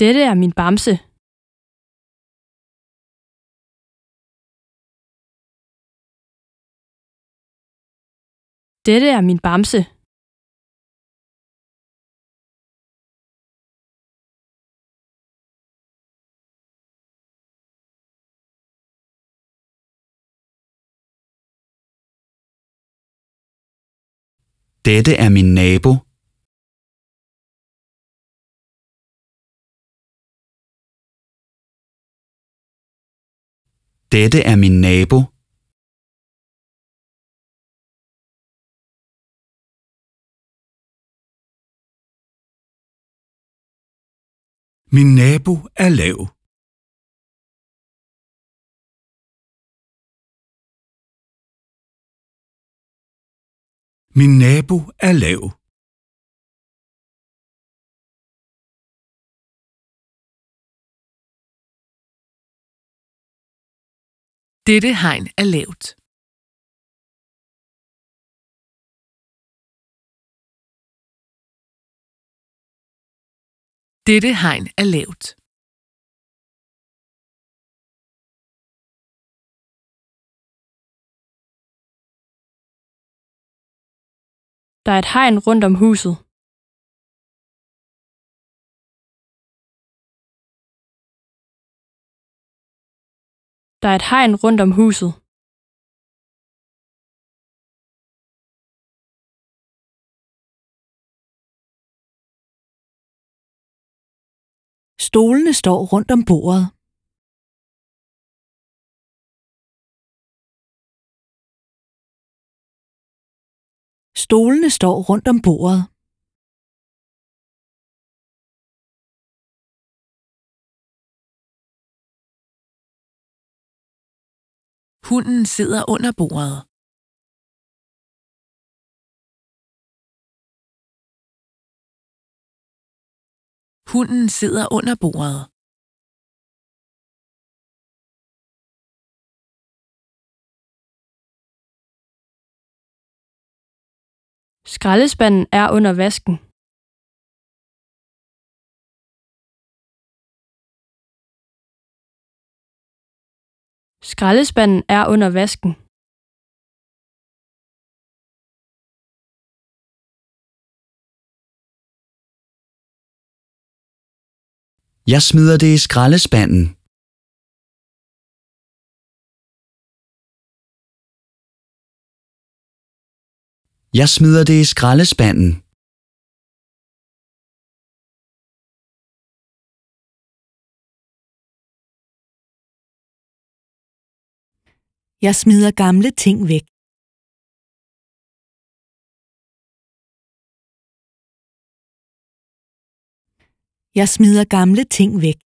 Dette er min bamse. Dette er min bamse. Dette er min nabo. Dette er min nabo. Min nabo er lav. Min nabo er lav. Dette hegn er lavt. Dette hegn er lavt. Der er et hegn rundt om huset. Der er et hegn rundt om huset. Stolene står rundt om bordet. Stolene står rundt om bordet. Hunden sidder under bordet. Hunden sidder under bordet. Skraldespanden er under vasken. Skraldespanden er under vasken. Jeg smider det i skraldespanden. Jeg smider det i skraldespanden. Jeg smider gamle ting væk. Jeg smider gamle ting væk.